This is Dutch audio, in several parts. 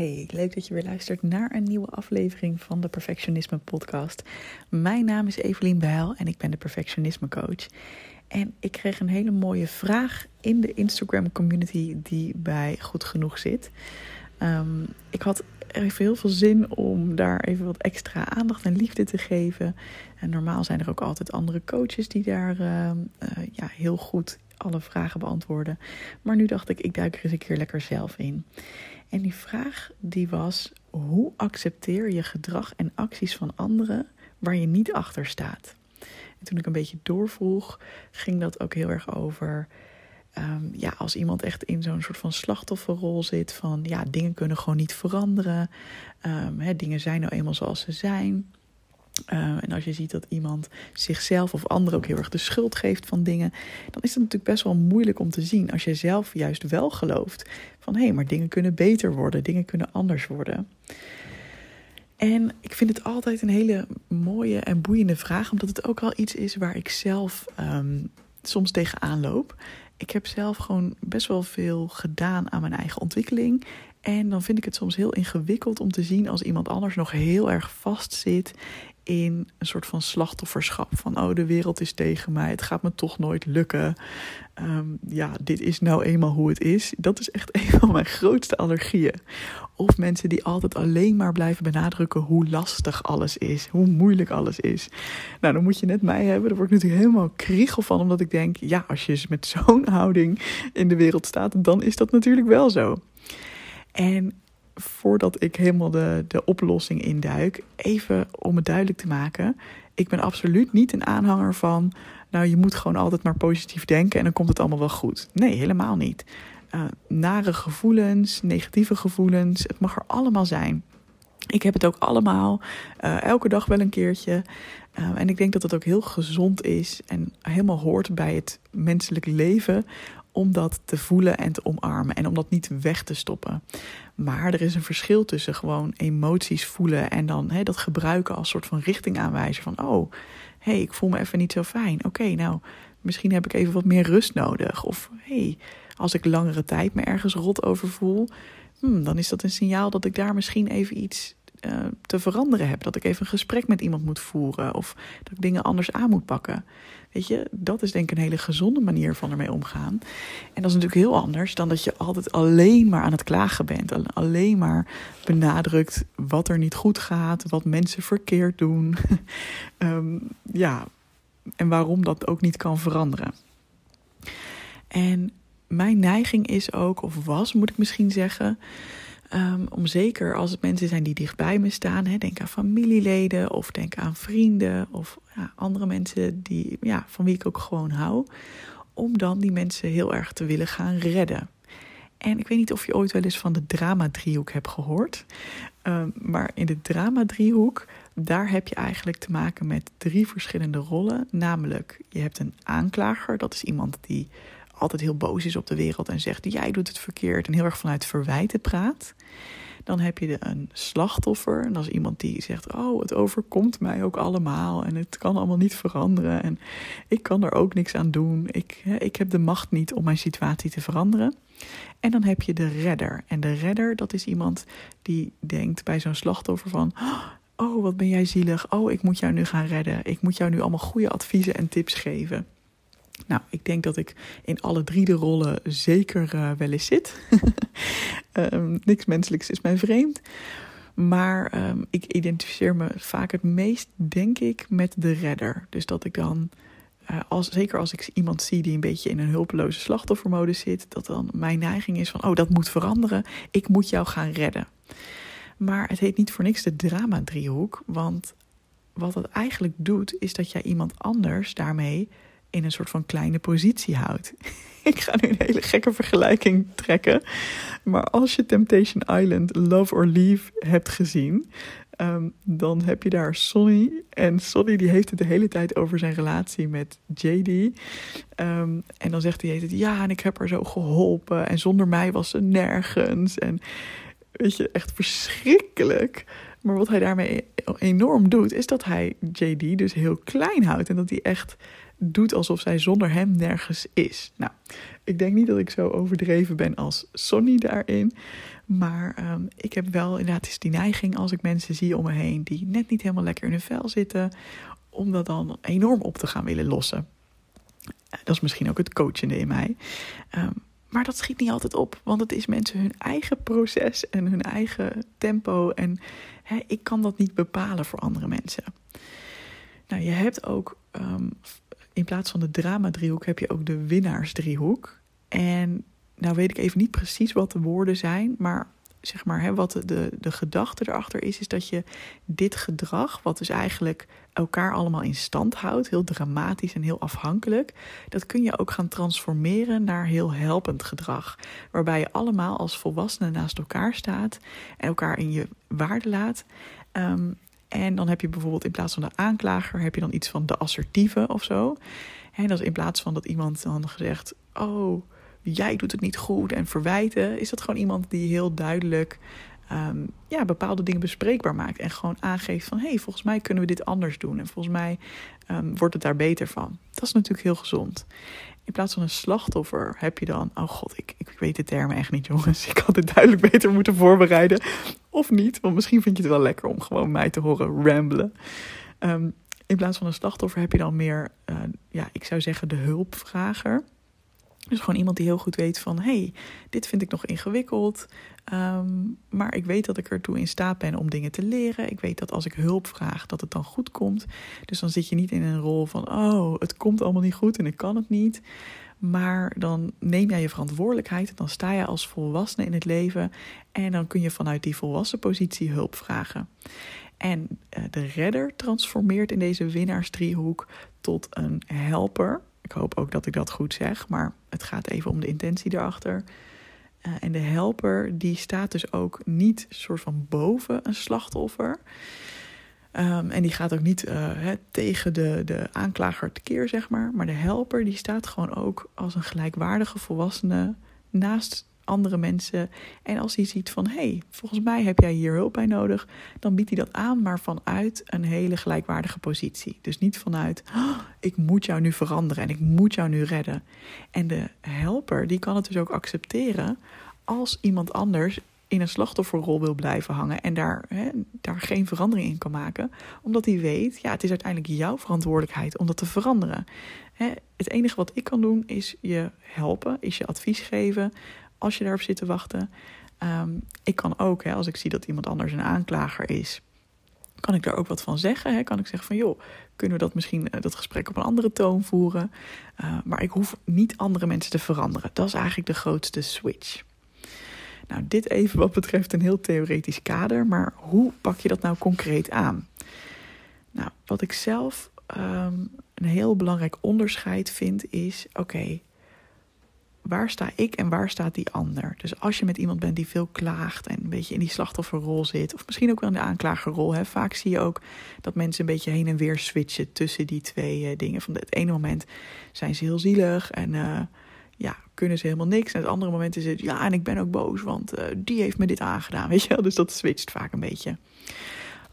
Hey, leuk dat je weer luistert naar een nieuwe aflevering van de Perfectionisme Podcast. Mijn naam is Evelien Bijl en ik ben de Perfectionisme Coach. En ik kreeg een hele mooie vraag in de Instagram community die bij Goed Genoeg zit. Um, ik had even heel veel zin om daar even wat extra aandacht en liefde te geven. En normaal zijn er ook altijd andere coaches die daar uh, uh, ja, heel goed alle vragen beantwoorden. Maar nu dacht ik, ik duik er eens een keer lekker zelf in. En die vraag die was: hoe accepteer je gedrag en acties van anderen waar je niet achter staat? En toen ik een beetje doorvroeg, ging dat ook heel erg over. Um, ja, als iemand echt in zo'n soort van slachtofferrol zit, van ja, dingen kunnen gewoon niet veranderen. Hè, dingen zijn nou eenmaal zoals ze zijn. Uh, en als je ziet dat iemand zichzelf of anderen ook heel erg de schuld geeft van dingen, dan is het natuurlijk best wel moeilijk om te zien als je zelf juist wel gelooft van hé, hey, maar dingen kunnen beter worden, dingen kunnen anders worden. En ik vind het altijd een hele mooie en boeiende vraag, omdat het ook wel iets is waar ik zelf um, soms tegenaan loop. Ik heb zelf gewoon best wel veel gedaan aan mijn eigen ontwikkeling. En dan vind ik het soms heel ingewikkeld om te zien als iemand anders nog heel erg vastzit in een soort van slachtofferschap. Van oh, de wereld is tegen mij, het gaat me toch nooit lukken. Um, ja, dit is nou eenmaal hoe het is. Dat is echt een van mijn grootste allergieën. Of mensen die altijd alleen maar blijven benadrukken hoe lastig alles is, hoe moeilijk alles is. Nou, dan moet je net mij hebben. Daar word ik natuurlijk helemaal kriegel van, omdat ik denk, ja, als je met zo'n houding in de wereld staat, dan is dat natuurlijk wel zo. En voordat ik helemaal de, de oplossing induik, even om het duidelijk te maken. Ik ben absoluut niet een aanhanger van, nou je moet gewoon altijd maar positief denken en dan komt het allemaal wel goed. Nee, helemaal niet. Uh, nare gevoelens, negatieve gevoelens, het mag er allemaal zijn. Ik heb het ook allemaal, uh, elke dag wel een keertje. Uh, en ik denk dat het ook heel gezond is en helemaal hoort bij het menselijk leven om dat te voelen en te omarmen en om dat niet weg te stoppen. Maar er is een verschil tussen gewoon emoties voelen en dan dat gebruiken als soort van richting aanwijzen van oh, hé, hey, ik voel me even niet zo fijn. Oké, nou, misschien heb ik even wat meer rust nodig. Of hé, hey, als ik langere tijd me ergens rot over voel, hmm, dan is dat een signaal dat ik daar misschien even iets uh, te veranderen heb. Dat ik even een gesprek met iemand moet voeren of dat ik dingen anders aan moet pakken. Weet je, dat is denk ik een hele gezonde manier van ermee omgaan. En dat is natuurlijk heel anders dan dat je altijd alleen maar aan het klagen bent. Alleen maar benadrukt wat er niet goed gaat, wat mensen verkeerd doen. um, ja, en waarom dat ook niet kan veranderen. En mijn neiging is ook, of was, moet ik misschien zeggen. Um, om zeker als het mensen zijn die dichtbij me staan, hè, denk aan familieleden of denk aan vrienden of ja, andere mensen die, ja, van wie ik ook gewoon hou, om dan die mensen heel erg te willen gaan redden. En ik weet niet of je ooit wel eens van de drama-driehoek hebt gehoord. Um, maar in de drama-driehoek, daar heb je eigenlijk te maken met drie verschillende rollen. Namelijk, je hebt een aanklager, dat is iemand die altijd heel boos is op de wereld en zegt: Jij doet het verkeerd en heel erg vanuit verwijten praat. Dan heb je een slachtoffer. En dat is iemand die zegt: Oh, het overkomt mij ook allemaal. En het kan allemaal niet veranderen. En ik kan er ook niks aan doen. Ik, ik heb de macht niet om mijn situatie te veranderen. En dan heb je de redder. En de redder, dat is iemand die denkt bij zo'n slachtoffer van. Oh, wat ben jij zielig. Oh, ik moet jou nu gaan redden. Ik moet jou nu allemaal goede adviezen en tips geven. Nou, ik denk dat ik in alle drie de rollen zeker uh, wel eens zit. um, niks menselijks is mij vreemd. Maar um, ik identificeer me vaak het meest, denk ik, met de redder. Dus dat ik dan, uh, als, zeker als ik iemand zie die een beetje in een hulpeloze slachtoffermodus zit, dat dan mijn neiging is van, oh, dat moet veranderen. Ik moet jou gaan redden. Maar het heet niet voor niks de drama-driehoek. Want wat het eigenlijk doet, is dat jij iemand anders daarmee in een soort van kleine positie houdt. Ik ga nu een hele gekke vergelijking trekken. Maar als je Temptation Island Love or Leave hebt gezien, um, dan heb je daar Sonny. En Sonny die heeft het de hele tijd over zijn relatie met JD. Um, en dan zegt hij het, ja, en ik heb haar zo geholpen. En zonder mij was ze nergens. En weet je, echt verschrikkelijk. Maar wat hij daarmee enorm doet, is dat hij JD dus heel klein houdt. En dat hij echt doet alsof zij zonder hem nergens is. Nou, ik denk niet dat ik zo overdreven ben als Sonny daarin. Maar ehm, ik heb wel inderdaad eens die neiging als ik mensen zie om me heen die net niet helemaal lekker in hun vel zitten, om dat dan enorm op te gaan willen lossen. Eh, dat is misschien ook het coachende in mij. Um, maar dat schiet niet altijd op, want het is mensen hun eigen proces en hun eigen tempo. En ik kan dat niet bepalen voor andere mensen. Nou, je hebt ook um, in plaats van de drama-driehoek heb je ook de winnaarsdriehoek. En nou weet ik even niet precies wat de woorden zijn, maar zeg maar, hè, wat de, de, de gedachte erachter is, is dat je dit gedrag, wat dus eigenlijk elkaar allemaal in stand houdt, heel dramatisch en heel afhankelijk, dat kun je ook gaan transformeren naar heel helpend gedrag. Waarbij je allemaal als volwassenen naast elkaar staat en elkaar in je waarde laat. Um, en dan heb je bijvoorbeeld in plaats van de aanklager, heb je dan iets van de assertieve of zo. En dat is in plaats van dat iemand dan gezegd: Oh, jij doet het niet goed en verwijten, is dat gewoon iemand die heel duidelijk um, ja, bepaalde dingen bespreekbaar maakt. En gewoon aangeeft van hey, volgens mij kunnen we dit anders doen. En volgens mij um, wordt het daar beter van. Dat is natuurlijk heel gezond. In plaats van een slachtoffer heb je dan, oh god, ik, ik weet de termen echt niet, jongens. Ik had het duidelijk beter moeten voorbereiden. Of niet, want misschien vind je het wel lekker om gewoon mij te horen ramblen. Um, in plaats van een slachtoffer heb je dan meer, uh, ja, ik zou zeggen de hulpvrager. Dus gewoon iemand die heel goed weet van, hey, dit vind ik nog ingewikkeld. Um, maar ik weet dat ik ertoe in staat ben om dingen te leren. Ik weet dat als ik hulp vraag, dat het dan goed komt. Dus dan zit je niet in een rol van, oh, het komt allemaal niet goed en ik kan het niet. Maar dan neem jij je verantwoordelijkheid en dan sta je als volwassene in het leven. En dan kun je vanuit die volwassen positie hulp vragen. En uh, de redder transformeert in deze winnaarsdriehoek tot een helper. Ik hoop ook dat ik dat goed zeg, maar het gaat even om de intentie erachter. Uh, en de helper die staat dus ook niet soort van boven een slachtoffer. Um, en die gaat ook niet he, tegen de, de aanklager tekeer, zeg maar. Maar de helper die staat gewoon ook als een gelijkwaardige volwassene naast andere mensen. En als hij ziet van hé, hey, volgens mij heb jij hier hulp bij nodig, dan biedt hij dat aan, maar vanuit een hele gelijkwaardige positie. Dus niet vanuit oh, ik moet jou nu veranderen en ik moet jou nu redden. En de helper die kan het dus ook accepteren als iemand anders in een slachtofferrol wil blijven hangen en daar, hè, daar geen verandering in kan maken, omdat hij weet, ja, het is uiteindelijk jouw verantwoordelijkheid om dat te veranderen. Hè, het enige wat ik kan doen is je helpen, is je advies geven, als je daarop zit te wachten. Um, ik kan ook, hè, als ik zie dat iemand anders een aanklager is, kan ik daar ook wat van zeggen. Hè? Kan ik zeggen van joh, kunnen we dat misschien uh, dat gesprek op een andere toon voeren? Uh, maar ik hoef niet andere mensen te veranderen. Dat is eigenlijk de grootste switch. Nou, dit even wat betreft een heel theoretisch kader, maar hoe pak je dat nou concreet aan? Nou, wat ik zelf um, een heel belangrijk onderscheid vind is: oké, waar sta ik en waar staat die ander? Dus als je met iemand bent die veel klaagt en een beetje in die slachtofferrol zit, of misschien ook wel in de aanklagerrol, hè, vaak zie je ook dat mensen een beetje heen en weer switchen tussen die twee uh, dingen. Van het ene moment zijn ze heel zielig en uh, ja, kunnen ze helemaal niks. En het andere moment is het, ja, en ik ben ook boos, want uh, die heeft me dit aangedaan, weet je wel. Dus dat switcht vaak een beetje.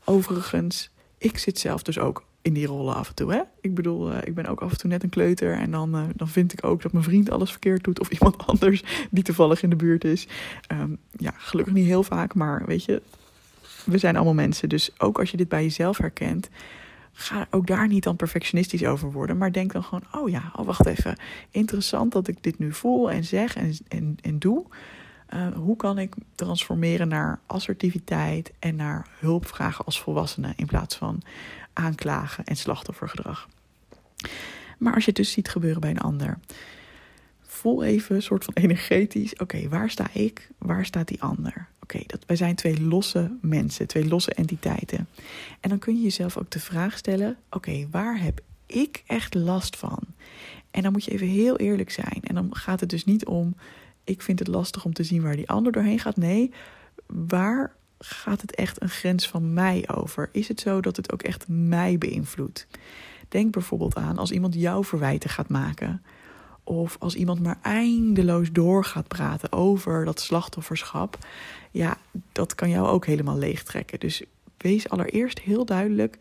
Overigens, ik zit zelf dus ook in die rollen af en toe. Hè? Ik bedoel, uh, ik ben ook af en toe net een kleuter. En dan, uh, dan vind ik ook dat mijn vriend alles verkeerd doet. Of iemand anders die toevallig in de buurt is. Um, ja, gelukkig niet heel vaak. Maar weet je, we zijn allemaal mensen. Dus ook als je dit bij jezelf herkent. Ga ook daar niet dan perfectionistisch over worden. Maar denk dan gewoon, oh ja, oh wacht even. Interessant dat ik dit nu voel en zeg en, en, en doe. Uh, hoe kan ik transformeren naar assertiviteit en naar hulp vragen als volwassene in plaats van aanklagen en slachtoffergedrag. Maar als je het dus ziet gebeuren bij een ander, voel even een soort van energetisch: oké, waar sta ik? Waar staat die ander? Oké, okay, wij zijn twee losse mensen, twee losse entiteiten. En dan kun je jezelf ook de vraag stellen: oké, waar heb ik echt last van? En dan moet je even heel eerlijk zijn. En dan gaat het dus niet om: ik vind het lastig om te zien waar die ander doorheen gaat. Nee, waar gaat het echt een grens van mij over? Is het zo dat het ook echt mij beïnvloedt? Denk bijvoorbeeld aan als iemand jouw verwijten gaat maken. Of als iemand maar eindeloos door gaat praten over dat slachtofferschap. Ja, dat kan jou ook helemaal leegtrekken. Dus wees allereerst heel duidelijk.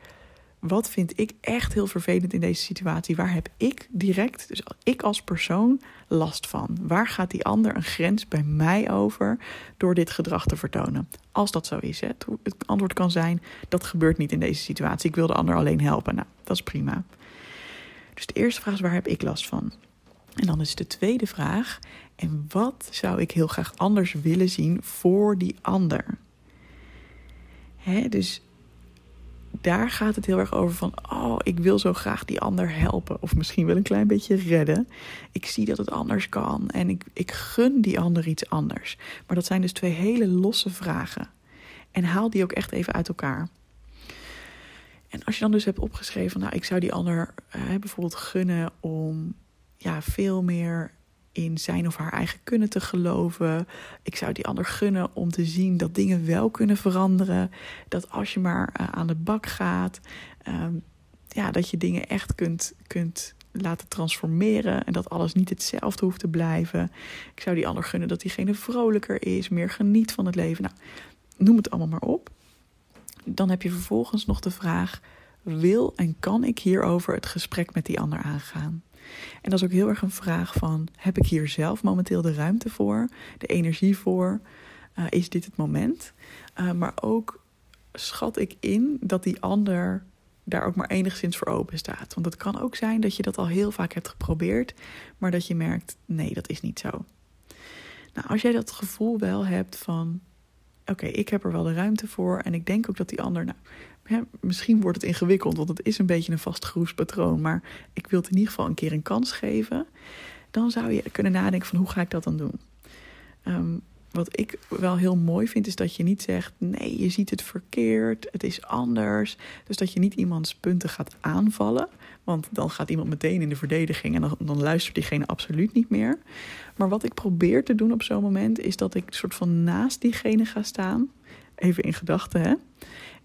Wat vind ik echt heel vervelend in deze situatie? Waar heb ik direct, dus ik als persoon, last van? Waar gaat die ander een grens bij mij over door dit gedrag te vertonen? Als dat zo is, het antwoord kan zijn: dat gebeurt niet in deze situatie. Ik wil de ander alleen helpen. Nou, dat is prima. Dus de eerste vraag is: waar heb ik last van? En dan is de tweede vraag: en wat zou ik heel graag anders willen zien voor die ander? Dus daar gaat het heel erg over van, oh, ik wil zo graag die ander helpen. Of misschien wel een klein beetje redden. Ik zie dat het anders kan en ik, ik gun die ander iets anders. Maar dat zijn dus twee hele losse vragen. En haal die ook echt even uit elkaar. En als je dan dus hebt opgeschreven, nou, ik zou die ander uh, bijvoorbeeld gunnen om ja, veel meer in zijn of haar eigen kunnen te geloven. Ik zou die ander gunnen om te zien dat dingen wel kunnen veranderen. Dat als je maar uh, aan de bak gaat, uh, ja, dat je dingen echt kunt, kunt laten transformeren en dat alles niet hetzelfde hoeft te blijven. Ik zou die ander gunnen dat diegene vrolijker is, meer geniet van het leven. Nou, noem het allemaal maar op. Dan heb je vervolgens nog de vraag: wil en kan ik hierover het gesprek met die ander aangaan? En dat is ook heel erg een vraag van: heb ik hier zelf momenteel de ruimte voor, de energie voor? Uh, is dit het moment? Uh, maar ook schat ik in dat die ander daar ook maar enigszins voor open staat. Want het kan ook zijn dat je dat al heel vaak hebt geprobeerd, maar dat je merkt: nee, dat is niet zo. Nou, als jij dat gevoel wel hebt van: oké, ik heb er wel de ruimte voor en ik denk ook dat die ander, nou, misschien wordt het ingewikkeld, want het is een beetje een vast patroon. Maar ik wil het in ieder geval een keer een kans geven. Dan zou je kunnen nadenken van hoe ga ik dat dan doen? Um, wat ik wel heel mooi vind, is dat je niet zegt: nee, je ziet het verkeerd, het is anders. Dus dat je niet iemands punten gaat aanvallen. Want dan gaat iemand meteen in de verdediging en dan, dan luistert diegene absoluut niet meer. Maar wat ik probeer te doen op zo'n moment, is dat ik soort van naast diegene ga staan. Even in gedachten, hè?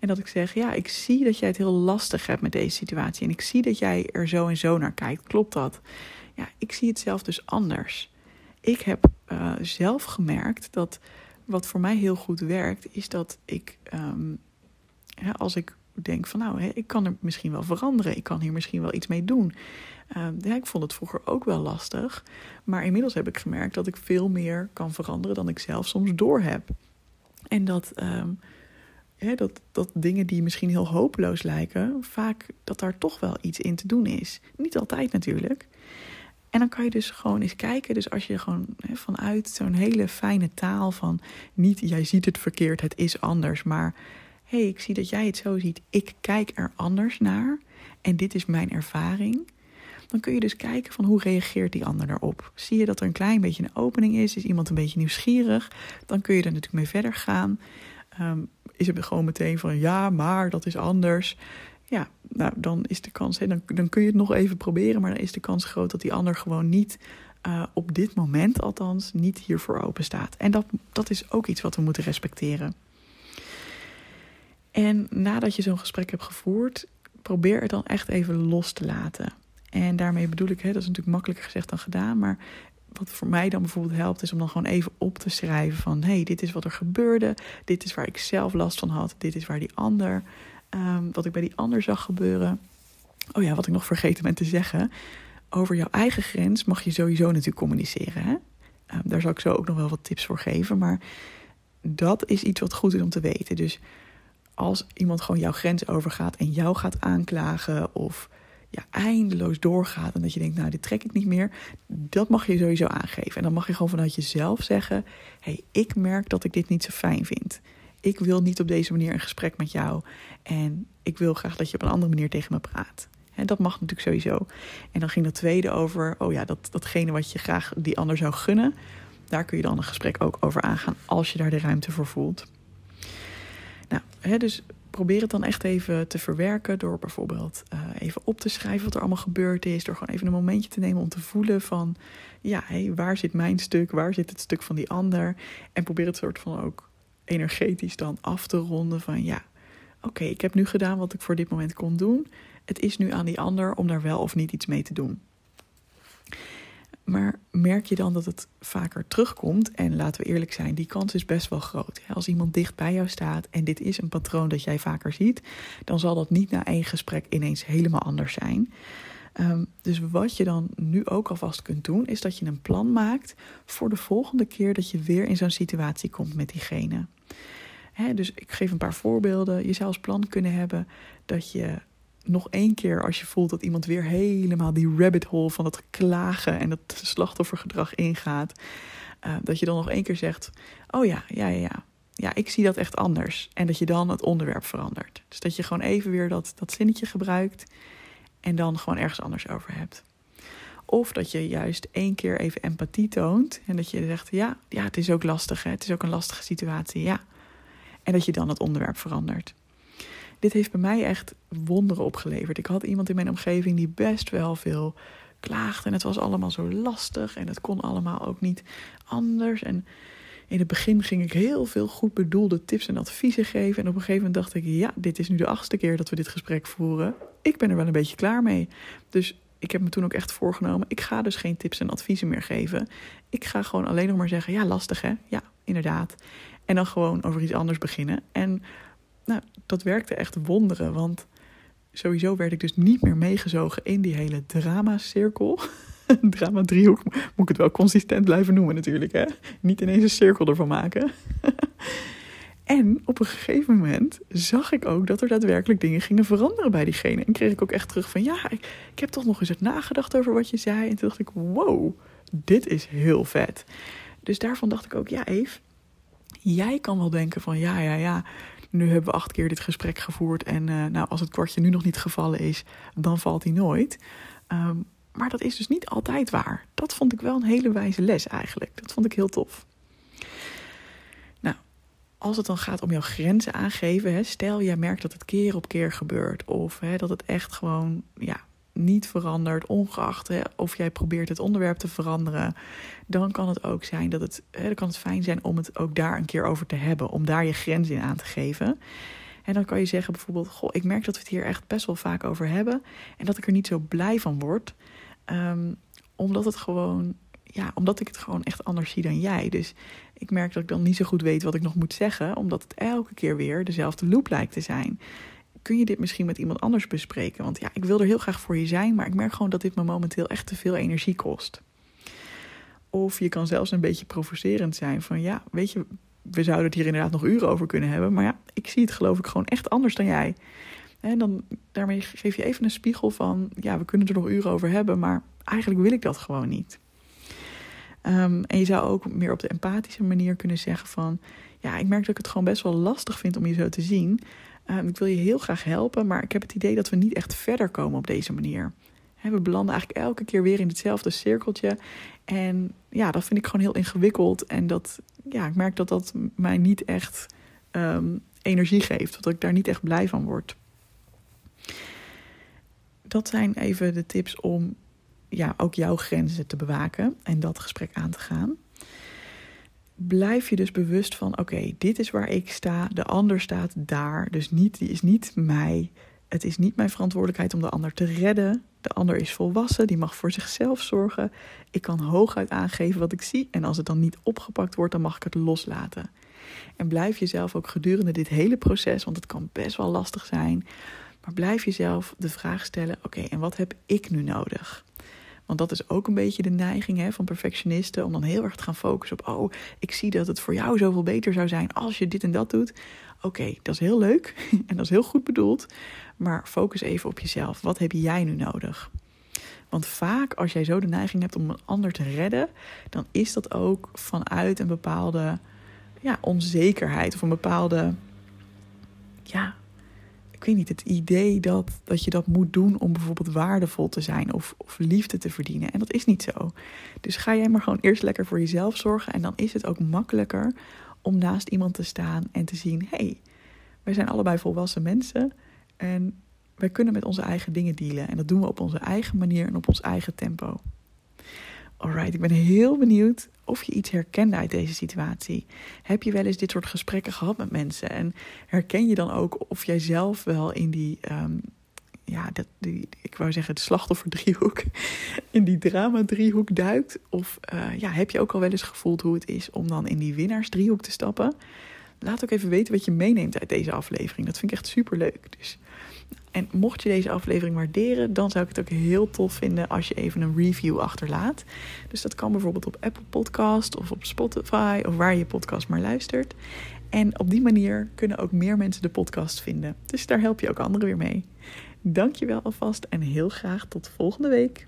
En dat ik zeg, ja, ik zie dat jij het heel lastig hebt met deze situatie. En ik zie dat jij er zo en zo naar kijkt. Klopt dat? Ja, ik zie het zelf dus anders. Ik heb uh, zelf gemerkt dat wat voor mij heel goed werkt, is dat ik, ja, als ik denk van nou, hè, ik kan er misschien wel veranderen. Ik kan hier misschien wel iets mee doen. Uh, ja, ik vond het vroeger ook wel lastig. Maar inmiddels heb ik gemerkt dat ik veel meer kan veranderen dan ik zelf soms door heb. En dat, um, hè, dat, dat dingen die misschien heel hopeloos lijken, vaak dat daar toch wel iets in te doen is. Niet altijd natuurlijk. En dan kan je dus gewoon eens kijken. Dus als je gewoon hè, vanuit zo'n hele fijne taal van niet jij ziet het verkeerd, het is anders, maar hé, hey, ik zie dat jij het zo ziet. Ik kijk er anders naar en dit is mijn ervaring. Dan kun je dus kijken van hoe reageert die ander daarop. Zie je dat er een klein beetje een opening is? Is iemand een beetje nieuwsgierig? Dan kun je er natuurlijk mee verder gaan. Um, is het gewoon meteen van ja, maar dat is anders. Ja, nou, dan is de kans, hè, dan, dan kun je het nog even proberen, maar dan is de kans groot dat die ander gewoon niet uh, op dit moment althans niet hiervoor open staat. En dat, dat is ook iets wat we moeten respecteren. En nadat je zo'n gesprek hebt gevoerd, probeer het dan echt even los te laten. En daarmee bedoel ik, hè, dat is natuurlijk makkelijker gezegd dan gedaan, maar wat voor mij dan bijvoorbeeld helpt, is om dan gewoon even op te schrijven van hé, hey, dit is wat er gebeurde, dit is waar ik zelf last van had, dit is waar die ander, um, wat ik bij die ander zag gebeuren. Oh ja, wat ik nog vergeten ben te zeggen, over jouw eigen grens mag je sowieso natuurlijk communiceren. Hè? Um, daar zal ik zo ook nog wel wat tips voor geven, maar dat is iets wat goed is om te weten. Dus als iemand gewoon jouw grens overgaat en jou gaat aanklagen of ja, eindeloos doorgaat en dat je denkt, nou, dit trek ik niet meer, dat mag je sowieso aangeven. En dan mag je gewoon vanuit jezelf zeggen: hey, ik merk dat ik dit niet zo fijn vind. Ik wil niet op deze manier een gesprek met jou en ik wil graag dat je op een andere manier tegen me praat. En dat mag natuurlijk sowieso. En dan ging dat tweede over, oh ja, dat, datgene wat je graag die ander zou gunnen, daar kun je dan een gesprek ook over aangaan als je daar de ruimte voor voelt. Nou, hè, dus probeer het dan echt even te verwerken door bijvoorbeeld uh, even op te schrijven wat er allemaal gebeurd is. Door gewoon even een momentje te nemen om te voelen van, ja, hey, waar zit mijn stuk, waar zit het stuk van die ander? En probeer het soort van ook energetisch dan af te ronden van, ja, oké, ik heb nu gedaan wat ik voor dit moment kon doen. Het is nu aan die ander om daar wel of niet iets mee te doen. Maar merk je dan dat het vaker terugkomt? En laten we eerlijk zijn, die kans is best wel groot. Als iemand dicht bij jou staat en dit is een patroon dat jij vaker ziet, dan zal dat niet na één gesprek ineens helemaal anders zijn. Um, dus wat je dan nu ook alvast kunt doen, is dat je een plan maakt voor de volgende keer dat je weer in zo'n situatie komt met diegene. Dus ik geef een paar voorbeelden. Je zou als plan kunnen hebben dat je nog één keer, als je voelt dat iemand weer helemaal die rabbit hole van het klagen en het slachtoffergedrag ingaat, uh, dat je dan nog één keer zegt: Oh ja, ja, ja, ja. Ja, ik zie dat echt anders. En dat je dan het onderwerp verandert. Dus dat je gewoon even weer dat, dat zinnetje gebruikt en dan gewoon ergens anders over hebt. Of dat je juist één keer even empathie toont en dat je zegt: Ja, ja het is ook lastig, hè? het is ook een lastige situatie, ja. En dat je dan het onderwerp verandert. Dit heeft bij mij echt wonderen opgeleverd. Ik had iemand in mijn omgeving die best wel veel klaagde. En het was allemaal zo lastig. En het kon allemaal ook niet anders. En in het begin ging ik heel veel goed bedoelde tips en adviezen geven. En op een gegeven moment dacht ik: ja, dit is nu de achtste keer dat we dit gesprek voeren. Ik ben er wel een beetje klaar mee. Dus ik heb me toen ook echt voorgenomen: ik ga dus geen tips en adviezen meer geven. Ik ga gewoon alleen nog maar zeggen: ja, lastig hè? Ja, inderdaad. En dan gewoon over iets anders beginnen. En nou, dat werkte echt wonderen. Want sowieso werd ik dus niet meer meegezogen in die hele drama-cirkel. drama-driehoek moet ik het wel consistent blijven noemen natuurlijk. Hè? Niet ineens een cirkel ervan maken. en op een gegeven moment zag ik ook dat er daadwerkelijk dingen gingen veranderen bij diegene. En kreeg ik ook echt terug van ja, ik, heb toch nog eens nagedacht over wat je zei. En toen dacht ik, wow, dit is heel vet. Dus daarvan dacht ik ook, ja Eve, jij kan wel denken van ja, ja, ja, nu hebben we acht keer dit gesprek gevoerd en uh, nou, als het kwartje nu nog niet gevallen is, dan valt hij nooit. Um, maar dat is dus niet altijd waar. Dat vond ik wel een hele wijze les eigenlijk. Dat vond ik heel tof. Nou, als het dan gaat om jouw grenzen aangeven, hè, stel jij merkt dat het keer op keer gebeurt, of hè, dat het echt gewoon ja, niet verandert, ongeacht hè, of jij probeert het onderwerp te veranderen, dan kan het ook zijn dat het, hè, dan kan het fijn zijn om het ook daar een keer over te hebben, om daar je grens in aan te geven. En dan kan je zeggen bijvoorbeeld: Goh, ik merk dat we het hier echt best wel vaak over hebben en dat ik er niet zo blij van word, um, omdat het gewoon, ja, omdat ik het gewoon echt anders zie dan jij. Dus ik merk dat ik dan niet zo goed weet wat ik nog moet zeggen, omdat het elke keer weer dezelfde loop lijkt te zijn kun je dit misschien met iemand anders bespreken? Want ja, ik wil er heel graag voor je zijn, maar ik merk gewoon dat dit me momenteel echt te veel energie kost. Of je kan zelfs een beetje provocerend zijn van ja, weet je, we zouden het hier inderdaad nog uren over kunnen hebben, maar ja, ik zie het geloof ik gewoon echt anders dan jij. En dan daarmee geef je even een spiegel van ja, we kunnen er nog uren over hebben, maar eigenlijk wil ik dat gewoon niet. Um, en je zou ook meer op de empathische manier kunnen zeggen van ja, ik merk dat ik het gewoon best wel lastig vind om je zo te zien. Ehm, ik wil je heel graag helpen, maar ik heb het idee dat we niet echt verder komen op deze manier. we belanden eigenlijk elke keer weer in hetzelfde cirkeltje. En ja, dat vind ik gewoon heel ingewikkeld. En dat, ja, ik merk dat dat mij niet echt um, energie geeft. Dat ik daar niet echt blij van word. Dat zijn even de tips om ja, ook jouw grenzen te bewaken en dat gesprek aan te gaan blijf je dus bewust van: oké, dit is waar ik sta, de ander staat daar. Dus niet, die is niet mij. Het is niet mijn verantwoordelijkheid om de ander te redden. De ander is volwassen, die mag voor zichzelf zorgen. Ik kan hooguit aangeven wat ik zie. En als het dan niet opgepakt wordt, dan mag ik het loslaten. En blijf jezelf ook gedurende dit hele proces, want het kan best wel lastig zijn. Maar blijf jezelf de vraag stellen: oké, en wat heb ik nu nodig? Want dat is ook een beetje de neiging hè, van perfectionisten om dan heel erg te gaan focussen op: oh, ik zie dat het voor jou zoveel beter zou zijn als je dit en dat doet. Oké, dat is heel leuk en dat is heel goed bedoeld, maar focus even op jezelf. Wat heb jij nu nodig? Want vaak als jij zo de neiging hebt om een ander te redden, dan is dat ook vanuit een bepaalde ja, onzekerheid of een bepaalde ja, ik weet niet, het idee dat, dat je dat moet doen om bijvoorbeeld waardevol te zijn of, of liefde te verdienen. En dat is niet zo. Dus ga jij maar gewoon eerst lekker voor jezelf zorgen. En dan is het ook makkelijker om naast iemand te staan en te zien: hé, hey, wij zijn allebei volwassen mensen. En wij kunnen met onze eigen dingen dealen. En dat doen we op onze eigen manier en op ons eigen tempo. Alright, ik ben heel benieuwd of je iets herkende uit deze situatie. Heb je wel eens dit soort gesprekken gehad met mensen? En herken je dan ook of jij zelf wel in die, um, ja, dat, die, ik wou zeggen de slachtofferdriehoek, in die drama-driehoek duikt? Of uh, ja, heb je ook al wel eens gevoeld hoe het is om dan in die winnaarsdriehoek te stappen? Laat ook even weten wat je meeneemt uit deze aflevering. Dat vind ik echt super leuk. Dus, en mocht je deze aflevering waarderen, dan zou ik het ook heel tof vinden als je even een review achterlaat. Dus dat kan bijvoorbeeld op Apple Podcast of op Spotify of waar je podcast maar luistert. En op die manier kunnen ook meer mensen de podcast vinden. Dus daar help je ook anderen weer mee. Dankjewel alvast en heel graag tot volgende week.